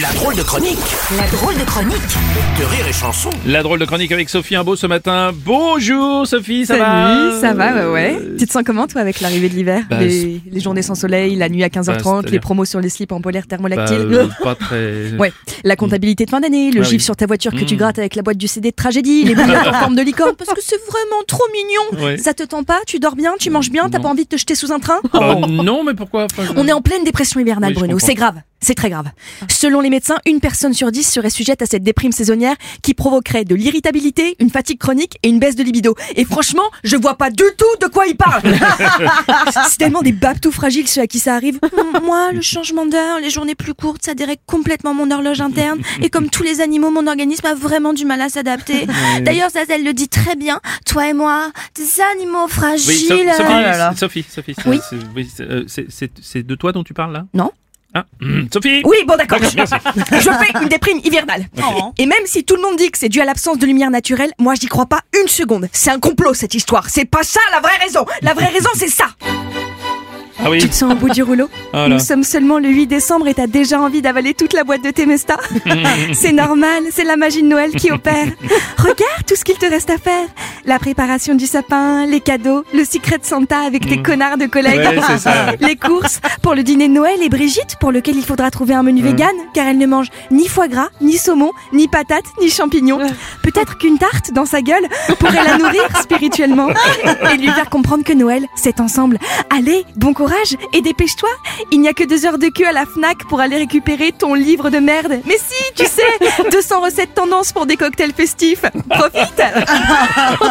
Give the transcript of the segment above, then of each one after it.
La drôle de chronique La drôle de chronique de Rire et Chanson. La drôle de chronique avec Sophie Imbeau ce matin. Bonjour Sophie, ça va Salut, ça va, ouais, ouais. Tu te sens comment toi avec l'arrivée de l'hiver Bah, les, les journées sans soleil, la nuit à 15h30, c'est-à-dire les promos sur les slips en polaire Bah, thermolactyle euh, Pas très. Ouais, la comptabilité de fin d'année, le Ah gif oui. sur ta voiture que tu Mm. grattes avec la boîte du CD de tragédie, les bouillottes en forme de licorne, parce que c'est vraiment trop mignon. Ouais. Ça te tend pas Tu dors bien Tu manges bien T'as pas envie de te jeter sous un train Euh, Oh. non, mais pourquoi Enfin, je- On est en pleine dépression hivernale, Oui, Bruno. C'est grave. C'est très grave. Selon les médecins, une personne sur dix serait sujette à cette déprime saisonnière qui provoquerait de l'irritabilité, une fatigue chronique et une baisse de libido. Et franchement, je vois pas du tout de quoi il parle. C'est tellement des babes tout fragiles ceux à qui ça arrive. Moi, le changement d'heure, les journées plus courtes, ça dérègle complètement mon horloge interne. Et comme tous les animaux, mon organisme a vraiment du mal à s'adapter. D'ailleurs, Zazel le dit très bien. Toi et moi, des animaux Oui, fragiles. So- Sophie, Oh. Sophie, Sophie, Oui. c'est- oui, c'est euh, c'est de toi dont tu parles là? Non. Ah, hum, Sophie Oui, bon d'accord. Je fais une déprime hivernale. Et même si tout le monde dit que c'est dû à l'absence de lumière naturelle, moi j'y crois pas une seconde. C'est un complot cette histoire. C'est pas ça la vraie raison. La vraie raison c'est ça. Ah oui. Tu te sens au bout du rouleau. Nous sommes seulement le 8 décembre et t'as déjà envie d'avaler toute la boîte de Temesta C'est normal, c'est la magie de Noël qui opère. Regarde tout ce qu'il te reste à faire. La préparation du sapin, les cadeaux, le secret de Santa avec tes connards de collègues, Mm. Ouais, ça, les courses pour le dîner de Noël et Brigitte pour lequel il faudra trouver un menu vegan car elle ne mange ni foie gras, ni saumon, ni patates, ni champignons. Peut-être qu'une tarte dans sa gueule pourrait la nourrir spirituellement et lui faire comprendre que Noël, c'est ensemble. Allez, bon courage et dépêche-toi. Il n'y a que deux heures de queue à la Fnac pour aller récupérer ton livre de merde. Mais si, tu sais, 200 recettes tendance pour des cocktails festifs. Profite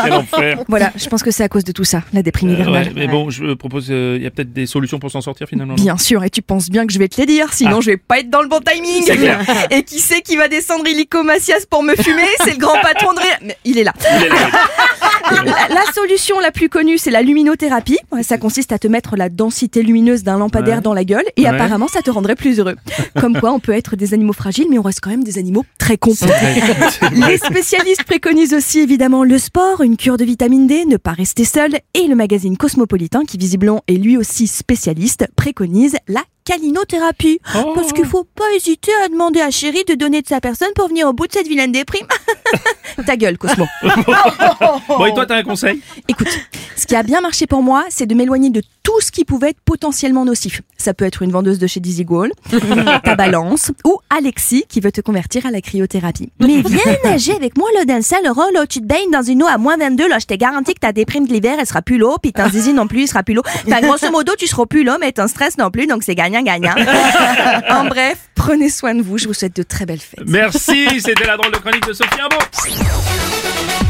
Quel enfer. Voilà, je pense que c'est à cause de tout ça, la déprime Euh, hivernale. ouais, mais bon, je propose. euh, Il y a peut-être des solutions pour s'en sortir finalement. Bien sûr, et tu penses bien que je vais te les dire, sinon je vais pas être dans le bon timing. Ah. Clair. Et qui c'est qui va descendre illico Macias pour me fumer? C'est le grand patron de Mais il est là. Il est là. La, la solution la plus connue, c'est la luminothérapie. Ça consiste à te mettre la densité lumineuse d'un lampadaire Ouais. dans la gueule, et Ouais. apparemment, ça te rendrait plus heureux. Comme quoi, on peut être des animaux fragiles, mais on reste quand même des animaux très cons. Les spécialistes préconisent aussi évidemment le sport, une cure de vitamine D, ne pas rester seul, et le magazine Cosmopolitain, qui visiblement est lui aussi spécialiste, préconise la calinothérapie. Oh. Parce qu'il faut pas hésiter à demander à Chéri de donner de sa personne pour venir au bout de cette vilaine déprime. Ta gueule, Cosmo. Bon, et toi, t'as un conseil? Écoute, ce qui a bien marché pour moi, c'est de m'éloigner de tout ce qui pouvait être potentiellement nocif. Ça peut être une vendeuse de chez Dizzy Gold, ta balance, ou Alexis qui veut te convertir à la cryothérapie. Mais viens nager avec moi là dans le salle, Laurent, là, tu te baignes dans une eau à moins 22, là, je t'ai garanti que ta déprime de l'hiver, elle sera plus l'eau, puis ton zizi non plus, il sera plus l'eau. Enfin, grosso modo, tu seras plus là, mais ton stress non plus, donc c'est gagnant-gagnant. en bref, prenez soin de vous, je vous souhaite de très belles fêtes. Merci, c'était la drôle de chronique de Sophie Imbeau.